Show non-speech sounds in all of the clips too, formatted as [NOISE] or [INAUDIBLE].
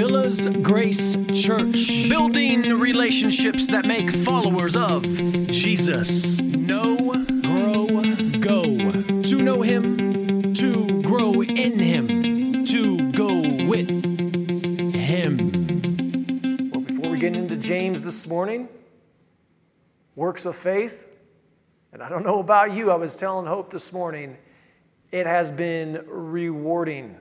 Villas Grace Church. Building relationships that make followers of Jesus. Know, grow, go. To know Him, to grow in Him, to go with Him. Well, before we get into James this morning, works of faith, and I don't know about you, I was telling Hope this morning, it has been rewarding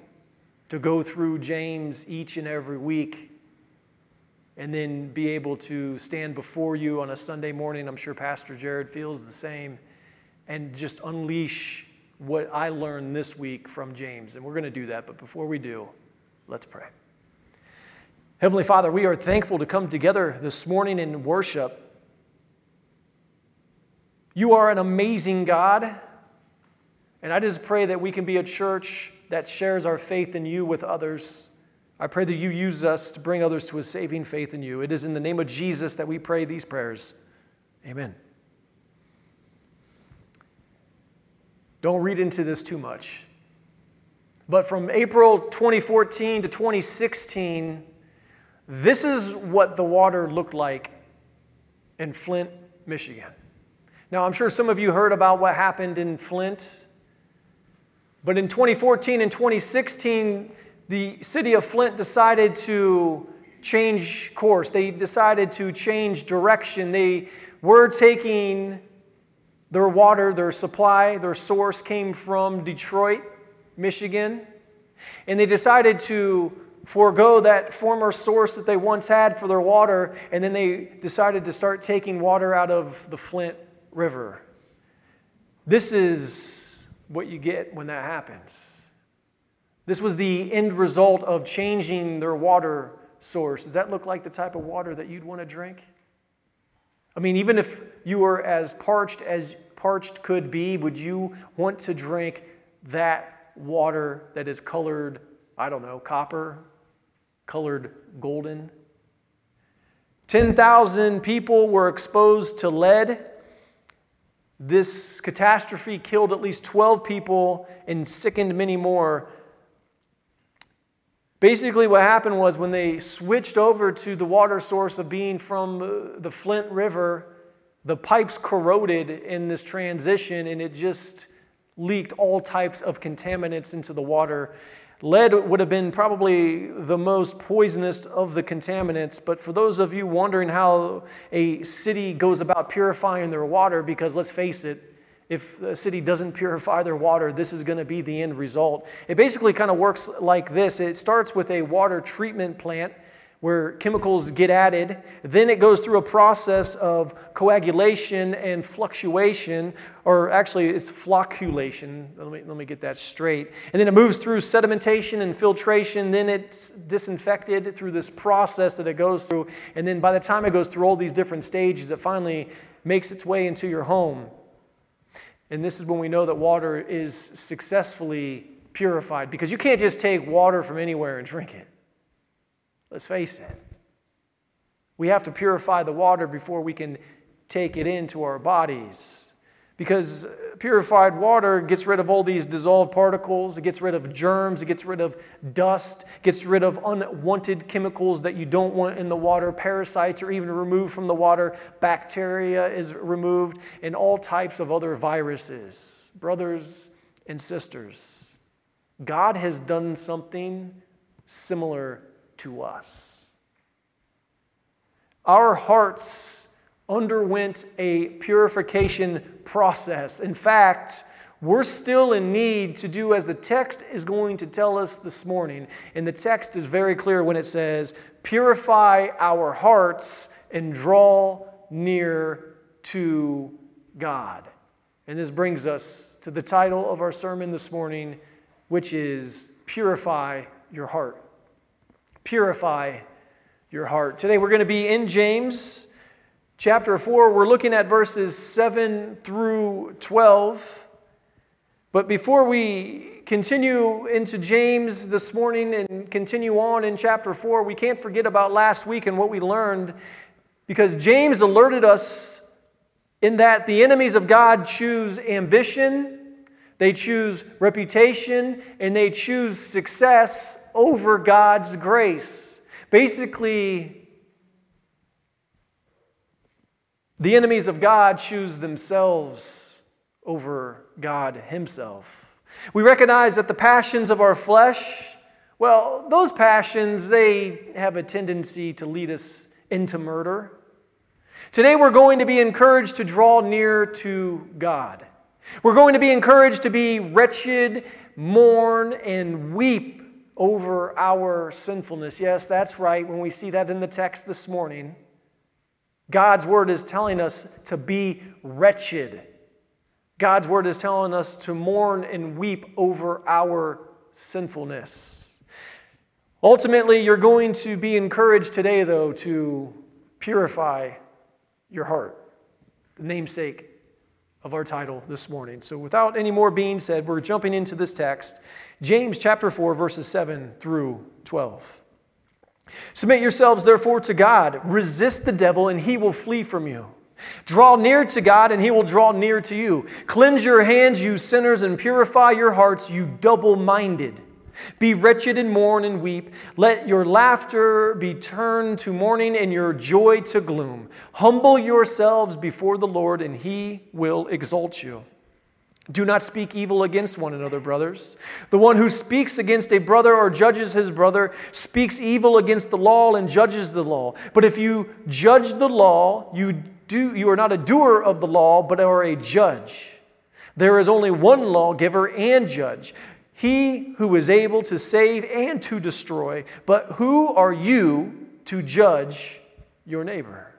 to go through James each and every week and then be able to stand before you on a Sunday morning. I'm sure Pastor Jared feels the same and just unleash what I learned this week from James. And we're going to do that. But before we do, let's pray. Heavenly Father, we are thankful to come together this morning in worship. You are an amazing God. And I just pray that we can be a church that shares our faith in you with others. I pray that you use us to bring others to a saving faith in you. It is in the name of Jesus that we pray these prayers. Amen. Don't read into this too much. But from April 2014 to 2016, this is what the water looked like in Flint, Michigan. Now, I'm sure some of you heard about what happened in Flint but in 2014 and 2016, the city of Flint decided to change course. They decided to change direction. They were taking their water, their supply, their source came from Detroit, Michigan. And they decided to forego that former source that they once had for their water, and then they decided to start taking water out of the Flint River. This is what you get when that happens. This was the end result of changing their water source. Does that look like the type of water that you'd want to drink? I mean, even if you were as parched as parched could be, would you want to drink that water that is colored, I don't know, copper, colored golden? 10,000 people were exposed to lead this catastrophe killed at least 12 people and sickened many more. Basically, what happened was when they switched over to the water source of being from uh, the Flint River, the pipes corroded in this transition and it just leaked all types of contaminants into the water. Lead would have been probably the most poisonous of the contaminants, but for those of you wondering how a city goes about purifying their water, because let's face it, if a city doesn't purify their water, this is going to be the end result. It basically kind of works like this it starts with a water treatment plant where chemicals get added. Then it goes through a process of coagulation and fluctuation, or actually, it's flocculation. Let me, let me get that straight. And then it moves through sedimentation and filtration. Then it's disinfected through this process that it goes through. And then by the time it goes through all these different stages, it finally makes its way into your home. And this is when we know that water is successfully purified because you can't just take water from anywhere and drink it. Let's face it. We have to purify the water before we can take it into our bodies. Because purified water gets rid of all these dissolved particles, it gets rid of germs, it gets rid of dust, gets rid of unwanted chemicals that you don't want in the water. Parasites are even removed from the water, bacteria is removed, and all types of other viruses. Brothers and sisters, God has done something similar to us. Our hearts underwent a purification process. In fact, we're still in need to do as the text is going to tell us this morning. And the text is very clear when it says, Purify our hearts and draw near to God. And this brings us to the title of our sermon this morning, which is Purify Your Heart purify your heart. Today we're going to be in James chapter 4. We're looking at verses 7 through 12. But before we continue into James this morning and continue on in chapter 4, we can't forget about last week and what we learned because James alerted us in that the enemies of God choose ambition, they choose reputation, and they choose success over God's grace. Basically, the enemies of God choose themselves over God Himself. We recognize that the passions of our flesh, well, those passions, they have a tendency to lead us into murder. Today, we're going to be encouraged to draw near to God. We're going to be encouraged to be wretched, mourn, and weep over our sinfulness. Yes, that's right. When we see that in the text this morning, God's word is telling us to be wretched. God's word is telling us to mourn and weep over our sinfulness. Ultimately, you're going to be encouraged today, though, to purify your heart, the namesake of our title this morning. So, without any more being said, we're jumping into this text, James chapter 4, verses 7 through 12. Submit yourselves, therefore, to God. Resist the devil, and he will flee from you. Draw near to God, and he will draw near to you. Cleanse your hands, you sinners, and purify your hearts, you double minded. Be wretched and mourn and weep. Let your laughter be turned to mourning and your joy to gloom. Humble yourselves before the Lord, and he will exalt you. Do not speak evil against one another, brothers. The one who speaks against a brother or judges his brother speaks evil against the law and judges the law. But if you judge the law, you, do, you are not a doer of the law, but are a judge. There is only one lawgiver and judge he who is able to save and to destroy. But who are you to judge your neighbor?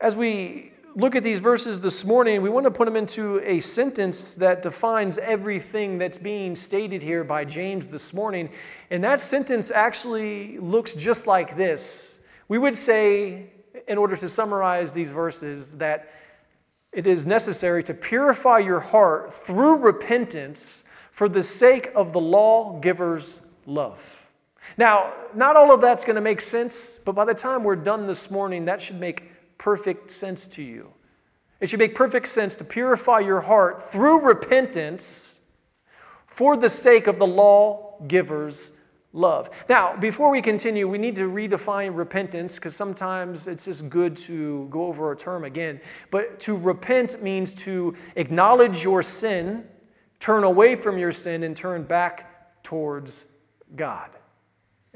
As we look at these verses this morning, we want to put them into a sentence that defines everything that's being stated here by James this morning. And that sentence actually looks just like this. We would say, in order to summarize these verses, that it is necessary to purify your heart through repentance for the sake of the lawgiver's love. Now, not all of that's going to make sense, but by the time we're done this morning, that should make perfect sense to you. It should make perfect sense to purify your heart through repentance for the sake of the lawgiver's love. Now, before we continue, we need to redefine repentance because sometimes it's just good to go over a term again. But to repent means to acknowledge your sin Turn away from your sin and turn back towards God.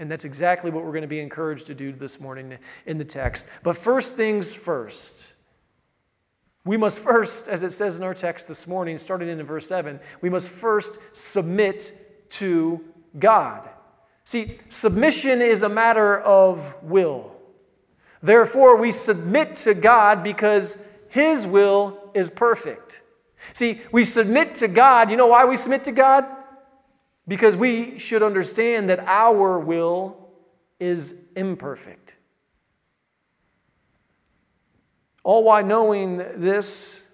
And that's exactly what we're going to be encouraged to do this morning in the text. But first things first. We must first, as it says in our text this morning, starting in verse 7, we must first submit to God. See, submission is a matter of will. Therefore, we submit to God because His will is perfect. See, we submit to God. You know why we submit to God? Because we should understand that our will is imperfect. All while knowing this,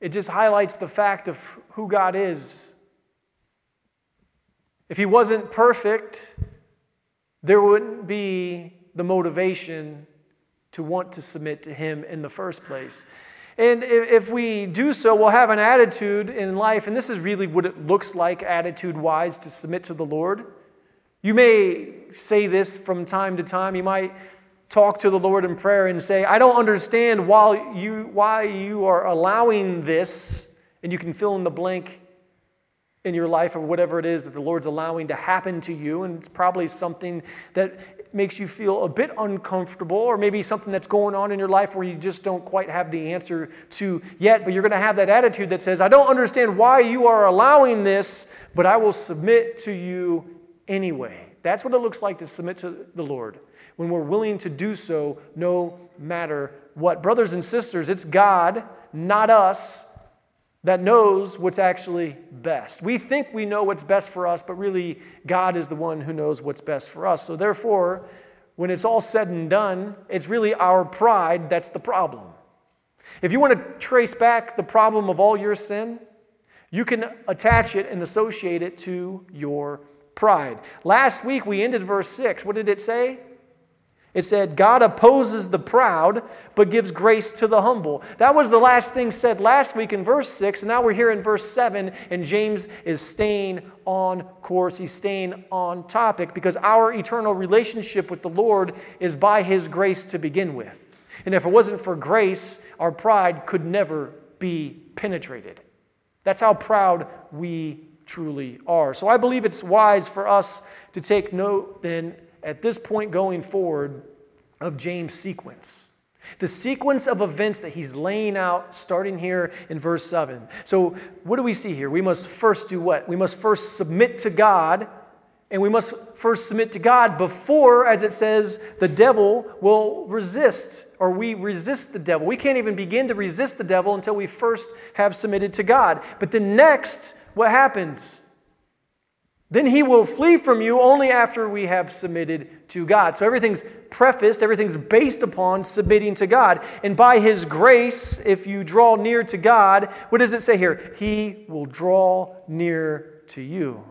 it just highlights the fact of who God is. If He wasn't perfect, there wouldn't be the motivation to want to submit to Him in the first place. And if we do so, we'll have an attitude in life, and this is really what it looks like attitude wise to submit to the Lord. You may say this from time to time. You might talk to the Lord in prayer and say, I don't understand why you, why you are allowing this, and you can fill in the blank in your life or whatever it is that the Lord's allowing to happen to you. And it's probably something that makes you feel a bit uncomfortable, or maybe something that's going on in your life where you just don't quite have the answer to yet, but you're going to have that attitude that says, I don't understand why you are allowing this, but I will submit to you anyway. That's what it looks like to submit to the Lord when we're willing to do so no matter what. Brothers and sisters, it's God, not us, that knows what's actually best. We think we know what's best for us, but really, God is the one who knows what's best for us. So, therefore, when it's all said and done, it's really our pride that's the problem. If you want to trace back the problem of all your sin, you can attach it and associate it to your pride. Last week we ended verse 6. What did it say? It said, God opposes the proud, but gives grace to the humble. That was the last thing said last week in verse 6, and now we're here in verse 7, and James is staying on course. He's staying on topic because our eternal relationship with the Lord is by His grace to begin with. And if it wasn't for grace, our pride could never be penetrated. That's how proud we truly are. So I believe it's wise for us to take note then at this point going forward of James' sequence. The sequence of events that he's laying out starting here in verse 7. So, what do we see here? We must first do what? We must first submit to God, and we must first submit to God before, as it says, the devil will resist, or we resist the devil. We can't even begin to resist the devil until we first have submitted to God. But then, next, what happens? Then he will flee from you only after we have submitted to God. So everything's prefaced, everything's based upon submitting to God. And by his grace, if you draw near to God, what does it say here? He will draw near to you.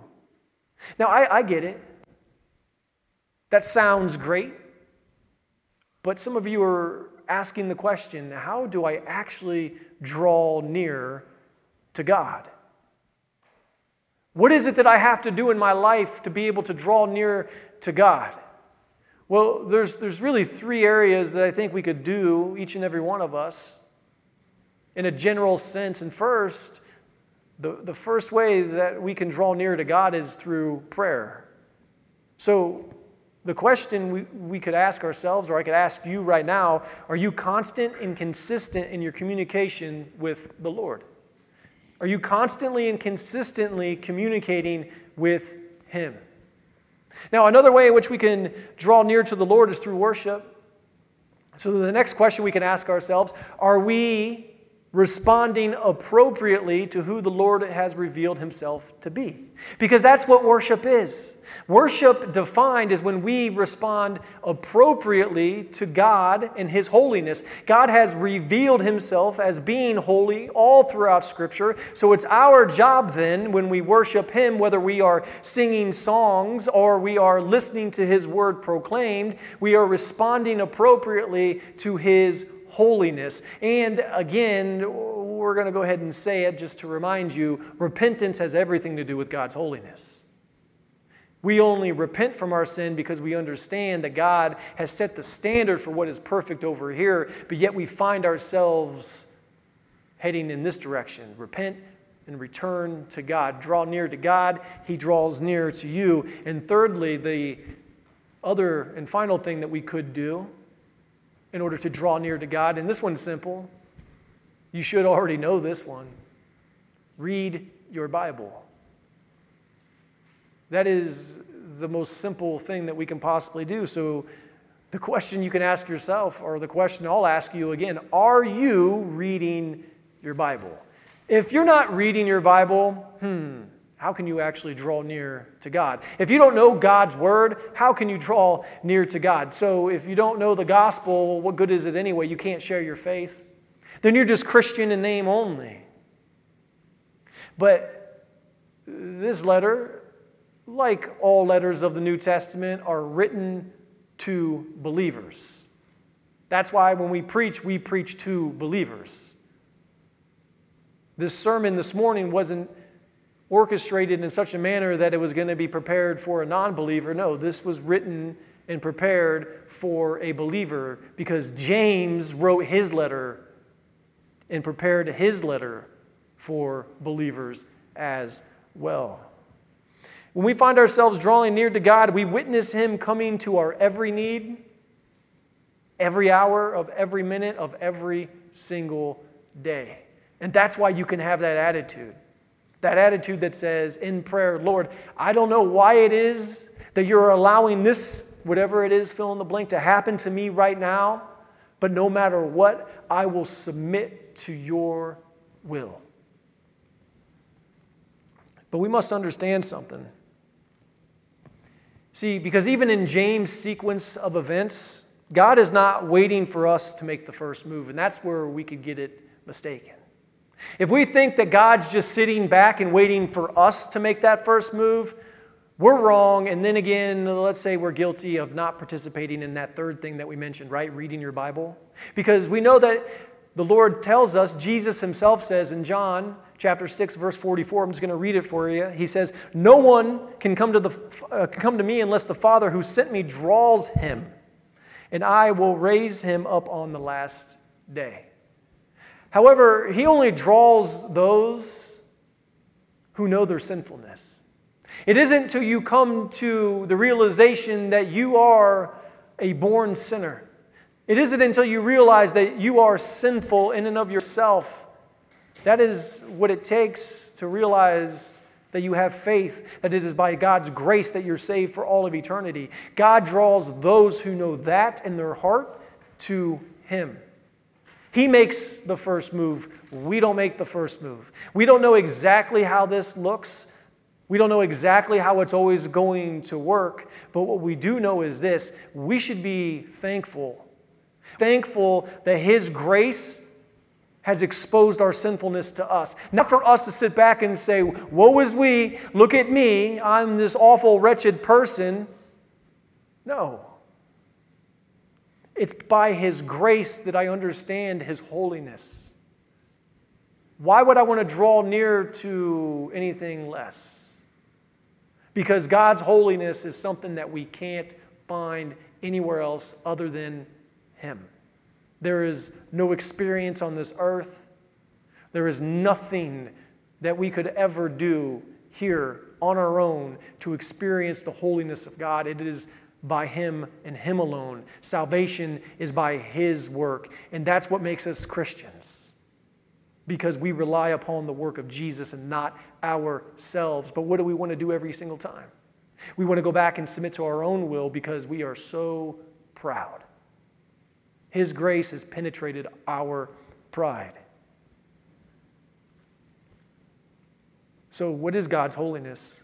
Now, I, I get it. That sounds great. But some of you are asking the question how do I actually draw near to God? What is it that I have to do in my life to be able to draw near to God? Well, there's, there's really three areas that I think we could do, each and every one of us, in a general sense. And first, the, the first way that we can draw near to God is through prayer. So, the question we, we could ask ourselves, or I could ask you right now are you constant and consistent in your communication with the Lord? Are you constantly and consistently communicating with Him? Now, another way in which we can draw near to the Lord is through worship. So, the next question we can ask ourselves are we responding appropriately to who the Lord has revealed himself to be. Because that's what worship is. Worship defined is when we respond appropriately to God and His holiness. God has revealed Himself as being holy all throughout Scripture. So it's our job then, when we worship Him, whether we are singing songs or we are listening to His word proclaimed, we are responding appropriately to His holiness. And again, we're going to go ahead and say it just to remind you repentance has everything to do with God's holiness. We only repent from our sin because we understand that God has set the standard for what is perfect over here, but yet we find ourselves heading in this direction. Repent and return to God. Draw near to God, He draws near to you. And thirdly, the other and final thing that we could do in order to draw near to God. And this one's simple. You should already know this one. Read your Bible. That is the most simple thing that we can possibly do. So, the question you can ask yourself, or the question I'll ask you again, are you reading your Bible? If you're not reading your Bible, hmm, how can you actually draw near to God? If you don't know God's word, how can you draw near to God? So, if you don't know the gospel, what good is it anyway? You can't share your faith. Then you're just Christian in name only. But this letter, like all letters of the New Testament, are written to believers. That's why when we preach, we preach to believers. This sermon this morning wasn't orchestrated in such a manner that it was going to be prepared for a non believer. No, this was written and prepared for a believer because James wrote his letter and prepared his letter for believers as well. When we find ourselves drawing near to God, we witness Him coming to our every need, every hour of every minute of every single day. And that's why you can have that attitude. That attitude that says in prayer, Lord, I don't know why it is that you're allowing this, whatever it is, fill in the blank, to happen to me right now, but no matter what, I will submit to your will. But we must understand something. See, because even in James' sequence of events, God is not waiting for us to make the first move, and that's where we could get it mistaken. If we think that God's just sitting back and waiting for us to make that first move, we're wrong, and then again, let's say we're guilty of not participating in that third thing that we mentioned, right? Reading your Bible. Because we know that the Lord tells us, Jesus himself says in John chapter 6, verse 44, I'm just going to read it for you. He says, No one can come to, the, uh, come to me unless the Father who sent me draws him, and I will raise him up on the last day. However, he only draws those who know their sinfulness. It isn't until you come to the realization that you are a born sinner. It isn't until you realize that you are sinful in and of yourself. That is what it takes to realize that you have faith, that it is by God's grace that you're saved for all of eternity. God draws those who know that in their heart to Him. He makes the first move. We don't make the first move. We don't know exactly how this looks. We don't know exactly how it's always going to work, but what we do know is this we should be thankful. Thankful that His grace has exposed our sinfulness to us. Not for us to sit back and say, Woe is we, look at me, I'm this awful, wretched person. No. It's by His grace that I understand His holiness. Why would I want to draw near to anything less? Because God's holiness is something that we can't find anywhere else other than Him. There is no experience on this earth. There is nothing that we could ever do here on our own to experience the holiness of God. It is by Him and Him alone. Salvation is by His work. And that's what makes us Christians because we rely upon the work of Jesus and not ourselves. But what do we want to do every single time? We want to go back and submit to our own will because we are so proud. His grace has penetrated our pride. So, what is God's holiness?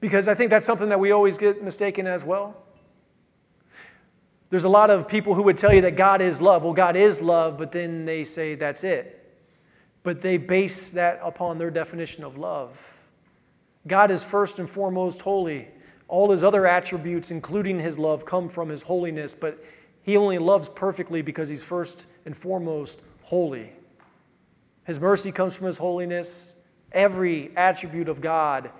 Because I think that's something that we always get mistaken as well. There's a lot of people who would tell you that God is love. Well, God is love, but then they say that's it. But they base that upon their definition of love. God is first and foremost holy. All his other attributes, including his love, come from his holiness, but he only loves perfectly because he's first and foremost holy. His mercy comes from his holiness. Every attribute of God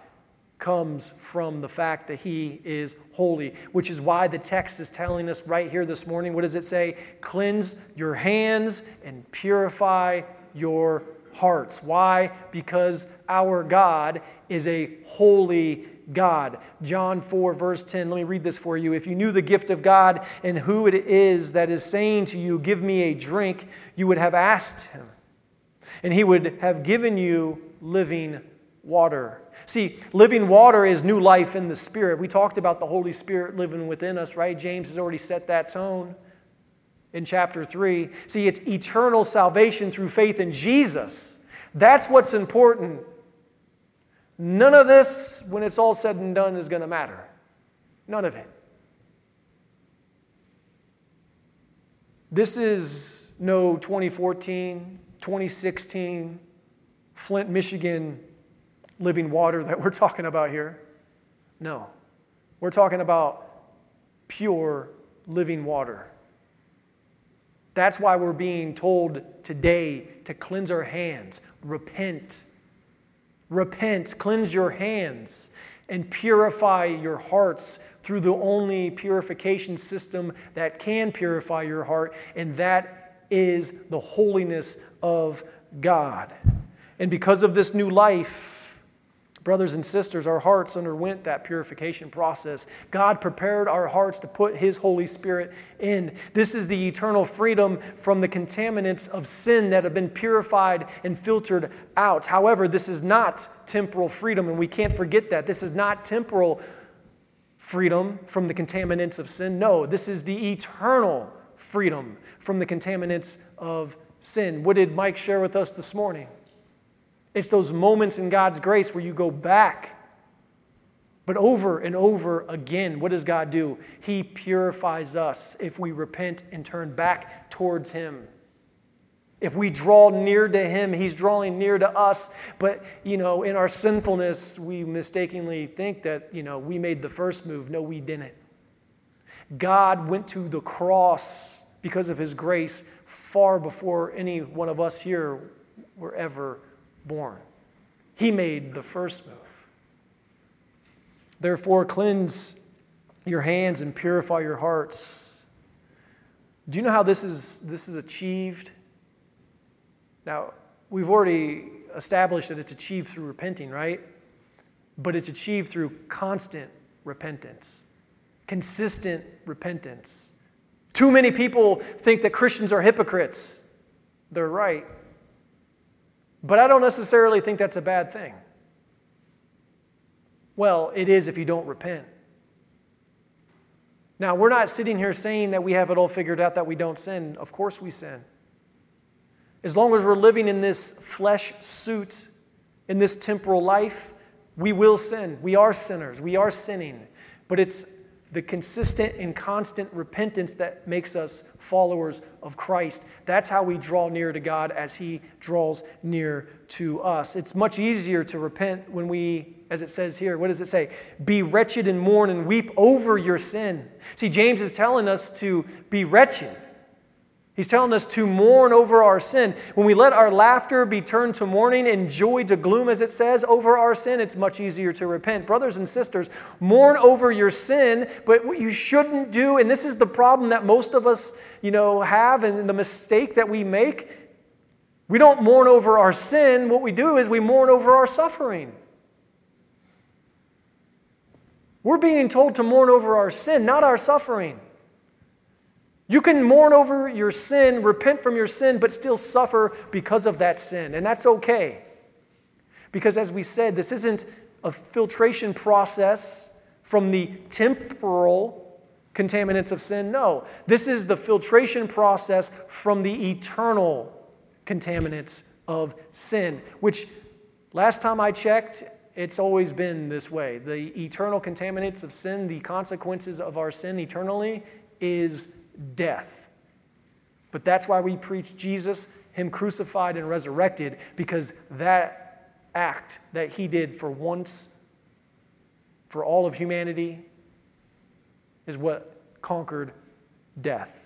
comes from the fact that he is holy, which is why the text is telling us right here this morning. What does it say? Cleanse your hands and purify your hearts. Why? Because our God is a holy God. John 4, verse 10. Let me read this for you. If you knew the gift of God and who it is that is saying to you, Give me a drink, you would have asked him, and he would have given you living water. See, living water is new life in the Spirit. We talked about the Holy Spirit living within us, right? James has already set that tone in chapter 3. See, it's eternal salvation through faith in Jesus. That's what's important. None of this, when it's all said and done, is going to matter. None of it. This is no 2014, 2016 Flint, Michigan living water that we're talking about here. No. We're talking about pure living water. That's why we're being told today to cleanse our hands, repent. Repent, cleanse your hands, and purify your hearts through the only purification system that can purify your heart, and that is the holiness of God. And because of this new life, Brothers and sisters, our hearts underwent that purification process. God prepared our hearts to put His Holy Spirit in. This is the eternal freedom from the contaminants of sin that have been purified and filtered out. However, this is not temporal freedom, and we can't forget that. This is not temporal freedom from the contaminants of sin. No, this is the eternal freedom from the contaminants of sin. What did Mike share with us this morning? It's those moments in God's grace where you go back. But over and over again, what does God do? He purifies us if we repent and turn back towards Him. If we draw near to him, he's drawing near to us. But, you know, in our sinfulness, we mistakenly think that, you know, we made the first move. No, we didn't. God went to the cross because of his grace far before any one of us here were ever born. He made the first move. Therefore, cleanse your hands and purify your hearts. Do you know how this is, this is achieved? Now, we've already established that it's achieved through repenting, right? But it's achieved through constant repentance, consistent repentance. Too many people think that Christians are hypocrites. They're right. But I don't necessarily think that's a bad thing. Well, it is if you don't repent. Now, we're not sitting here saying that we have it all figured out, that we don't sin. Of course, we sin. As long as we're living in this flesh suit, in this temporal life, we will sin. We are sinners. We are sinning. But it's the consistent and constant repentance that makes us followers of Christ. That's how we draw near to God as He draws near to us. It's much easier to repent when we, as it says here, what does it say? Be wretched and mourn and weep over your sin. See, James is telling us to be wretched He's telling us to mourn over our sin. When we let our laughter be turned to mourning and joy to gloom, as it says, over our sin, it's much easier to repent. Brothers and sisters, mourn over your sin, but what you shouldn't do, and this is the problem that most of us, you know, have and the mistake that we make, we don't mourn over our sin. What we do is we mourn over our suffering. We're being told to mourn over our sin, not our suffering. You can mourn over your sin, repent from your sin, but still suffer because of that sin. And that's okay. Because as we said, this isn't a filtration process from the temporal contaminants of sin. No, this is the filtration process from the eternal contaminants of sin, which last time I checked, it's always been this way. The eternal contaminants of sin, the consequences of our sin eternally, is death. But that's why we preach Jesus, Him crucified and resurrected, because that act that He did for once, for all of humanity, is what conquered death.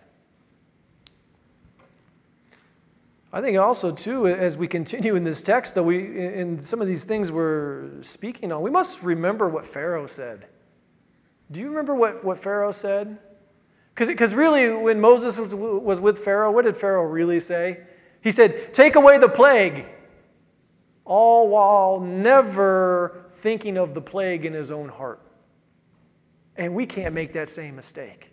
I think also, too, as we continue in this text, though, we, in some of these things we're speaking on, we must remember what Pharaoh said. Do you remember what, what Pharaoh said? Because really, when Moses was, was with Pharaoh, what did Pharaoh really say? He said, Take away the plague, all while never thinking of the plague in his own heart. And we can't make that same mistake.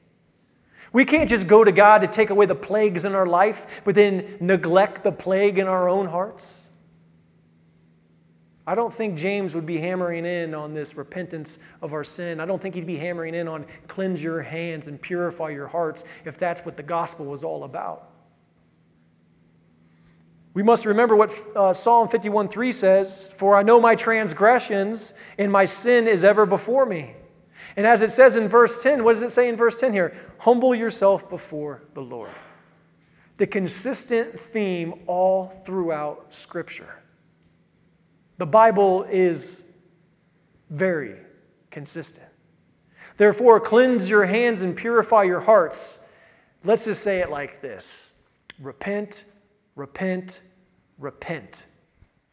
We can't just go to God to take away the plagues in our life, but then neglect the plague in our own hearts. I don't think James would be hammering in on this repentance of our sin. I don't think he'd be hammering in on cleanse your hands and purify your hearts if that's what the gospel was all about. We must remember what uh, Psalm 51:3 says, "For I know my transgressions, and my sin is ever before me." And as it says in verse 10, what does it say in verse 10 here? Humble yourself before the Lord. The consistent theme all throughout Scripture. The Bible is very consistent. Therefore, cleanse your hands and purify your hearts. Let's just say it like this repent, repent, repent.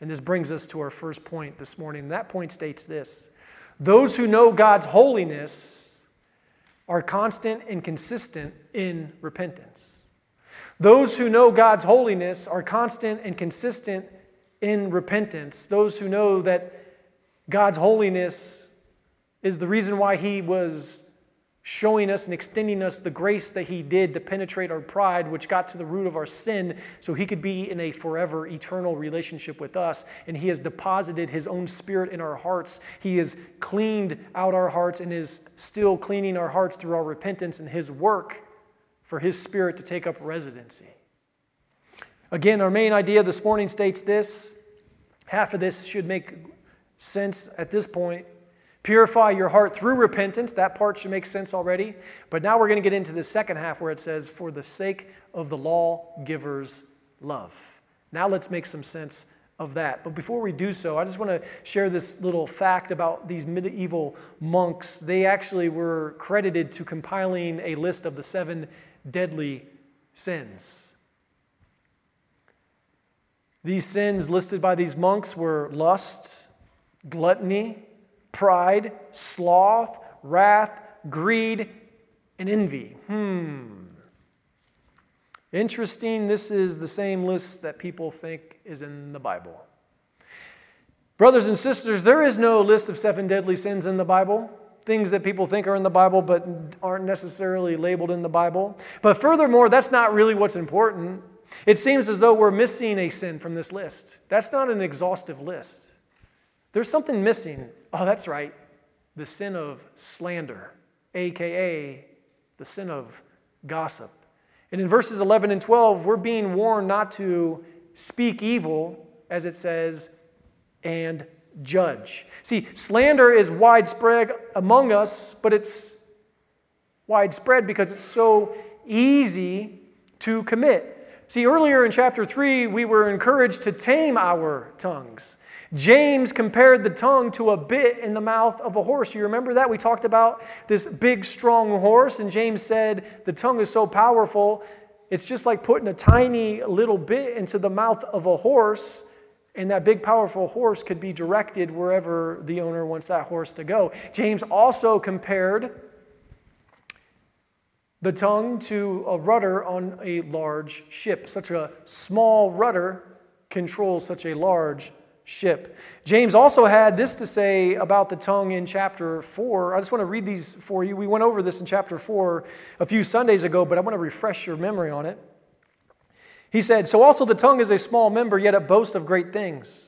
And this brings us to our first point this morning. That point states this Those who know God's holiness are constant and consistent in repentance. Those who know God's holiness are constant and consistent in repentance, those who know that God's holiness is the reason why He was showing us and extending us the grace that He did to penetrate our pride, which got to the root of our sin, so He could be in a forever, eternal relationship with us. And He has deposited His own Spirit in our hearts. He has cleaned out our hearts and is still cleaning our hearts through our repentance and His work for His Spirit to take up residency. Again, our main idea this morning states this. Half of this should make sense at this point. Purify your heart through repentance. That part should make sense already. But now we're going to get into the second half where it says, For the sake of the lawgiver's love. Now let's make some sense of that. But before we do so, I just want to share this little fact about these medieval monks. They actually were credited to compiling a list of the seven deadly sins. These sins listed by these monks were lust, gluttony, pride, sloth, wrath, greed, and envy. Hmm. Interesting, this is the same list that people think is in the Bible. Brothers and sisters, there is no list of seven deadly sins in the Bible. Things that people think are in the Bible but aren't necessarily labeled in the Bible. But furthermore, that's not really what's important. It seems as though we're missing a sin from this list. That's not an exhaustive list. There's something missing. Oh, that's right. The sin of slander, aka the sin of gossip. And in verses 11 and 12, we're being warned not to speak evil, as it says, and judge. See, slander is widespread among us, but it's widespread because it's so easy to commit. See, earlier in chapter 3, we were encouraged to tame our tongues. James compared the tongue to a bit in the mouth of a horse. You remember that? We talked about this big, strong horse, and James said the tongue is so powerful, it's just like putting a tiny little bit into the mouth of a horse, and that big, powerful horse could be directed wherever the owner wants that horse to go. James also compared the tongue to a rudder on a large ship. Such a small rudder controls such a large ship. James also had this to say about the tongue in chapter 4. I just want to read these for you. We went over this in chapter 4 a few Sundays ago, but I want to refresh your memory on it. He said, So also the tongue is a small member, yet it boasts of great things.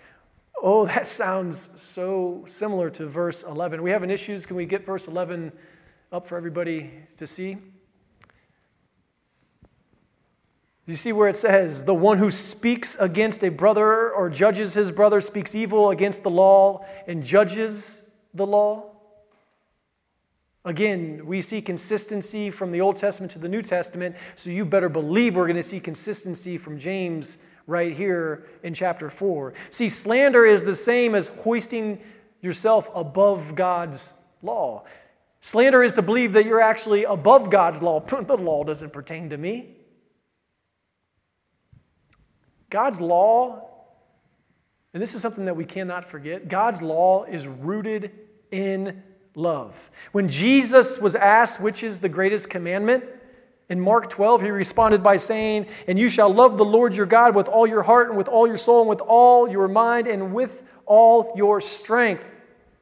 Oh, that sounds so similar to verse 11. We having issues. Can we get verse 11 up for everybody to see? You see where it says, the one who speaks against a brother or judges his brother speaks evil against the law and judges the law? Again, we see consistency from the Old Testament to the New Testament, so you better believe we're going to see consistency from James right here in chapter 4. See, slander is the same as hoisting yourself above God's law. Slander is to believe that you're actually above God's law. [LAUGHS] the law doesn't pertain to me. God's law, and this is something that we cannot forget, God's law is rooted in love. When Jesus was asked which is the greatest commandment, in Mark 12, he responded by saying, And you shall love the Lord your God with all your heart and with all your soul and with all your mind and with all your strength.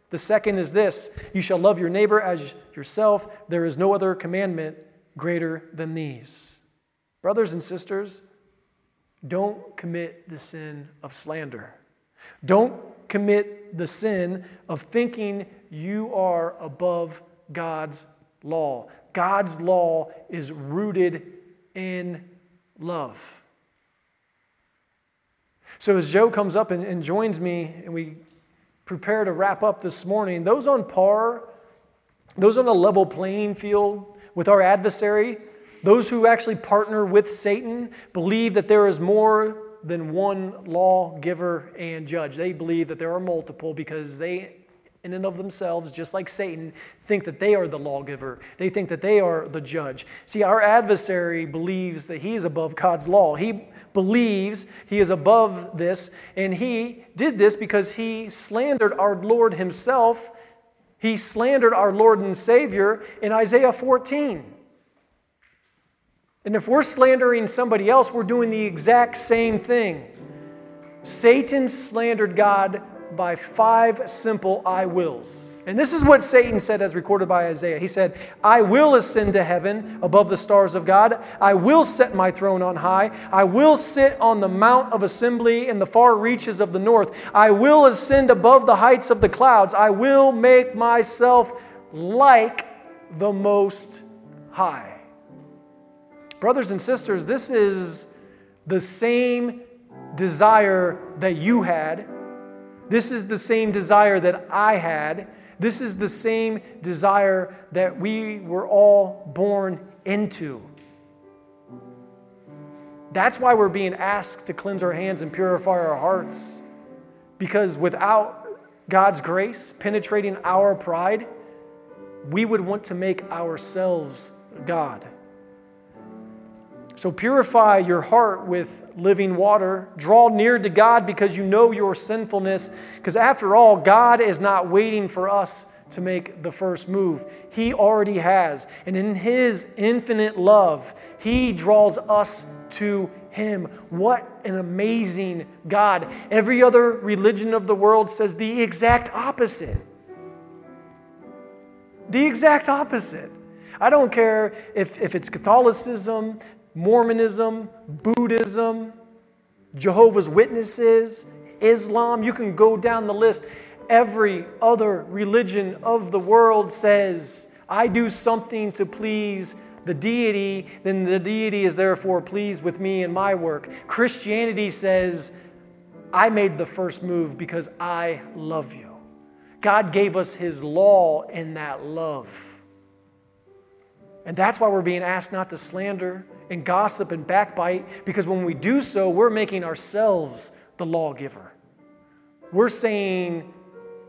The second is this you shall love your neighbor as yourself. There is no other commandment greater than these. Brothers and sisters, don't commit the sin of slander. Don't commit the sin of thinking you are above God's law. God's law is rooted in love. So, as Joe comes up and, and, joins me, and we prepare to wrap up this morning, those on par, those on a level playing field with our adversary, those who actually partner with Satan believe that there is more than one lawgiver and judge. They believe that there are multiple because they, in and of themselves, just like Satan, think that they are the lawgiver. They think that they are the judge. See, our adversary believes that he is above God's law. He believes he is above this, and he did this because he slandered our Lord himself. He slandered our Lord and Savior in Isaiah 14. And if we're slandering somebody else, we're doing the exact same thing. Satan slandered God by five simple I wills. And this is what Satan said as recorded by Isaiah. He said, I will ascend to heaven above the stars of God. I will set my throne on high. I will sit on the mount of assembly in the far reaches of the north. I will ascend above the heights of the clouds. I will make myself like the Most High. Brothers and sisters, this is the same desire that you had. This is the same desire that I had. This is the same desire that we were all born into. That's why we're being asked to cleanse our hands and purify our hearts. Because without God's grace penetrating our pride, we would want to make ourselves God. So purify your heart with living water. Draw near to God because you know your sinfulness. Because after all, God is not waiting for us to make the first move. He already has. And in His infinite love, He draws us to Him. What an amazing God. Every other religion of the world says the exact opposite. The exact opposite. I don't care if, if it's Catholicism, Mormonism, Buddhism, Jehovah's Witnesses, Islam, you can go down the list. Every other religion of the world says, I do something to please the deity, then the deity is therefore pleased with me and my work. Christianity says, I made the first move because I love you. God gave us His law in that love. And that's why we're being asked not to slander and gossip and backbite, because when we do so, we're making ourselves the lawgiver. We're saying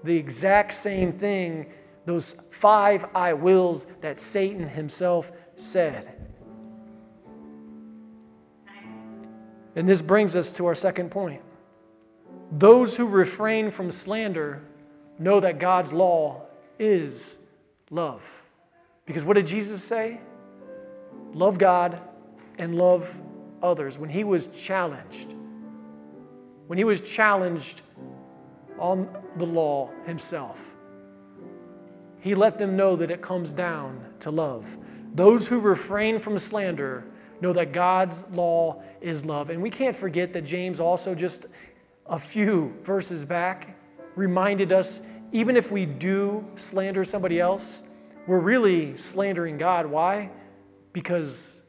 the exact same thing, those five I wills that Satan himself said. And this brings us to our second point. Those who refrain from slander know that God's law is love. Because what did Jesus say? Love God and love others. When he was challenged, when he was challenged on the law himself, he let them know that it comes down to love. Those who refrain from slander know that God's law is love. And we can't forget that James also, just a few verses back, reminded us even if we do slander somebody else, we're really slandering God. Why? Because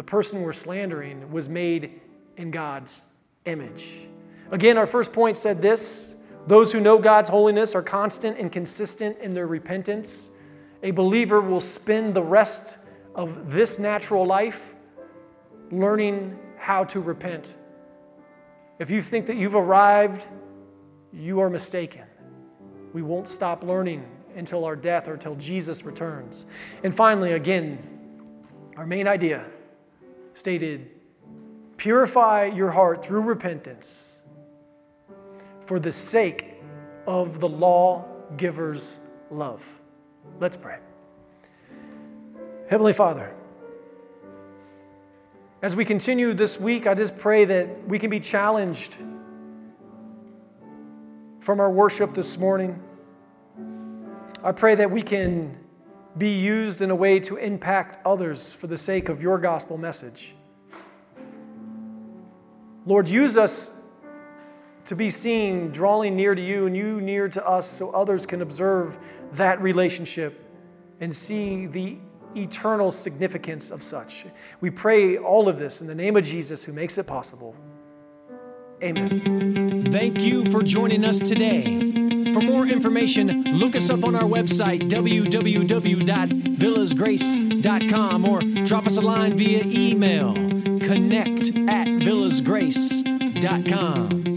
the person we're slandering was made in God's image. Again, our first point said this those who know God's holiness are constant and consistent in their repentance. A believer will spend the rest of this natural life learning how to repent. If you think that you've arrived, you are mistaken. We won't stop learning until our death or until Jesus returns. And finally, again, our main idea stated purify your heart through repentance for the sake of the lawgiver's love. Let's pray. Heavenly Father, as we continue this week, I just pray that we can be challenged from our worship this morning. I pray that we can be used in a way to impact others for the sake of your gospel message. Lord, use us to be seen drawing near to you and you near to us so others can observe that relationship and see the eternal significance of such. We pray all of this in the name of Jesus who makes it possible. Amen. Thank you for joining us today. For more information, look us up on our website, www.villasgrace.com, or drop us a line via email, connect at villasgrace.com.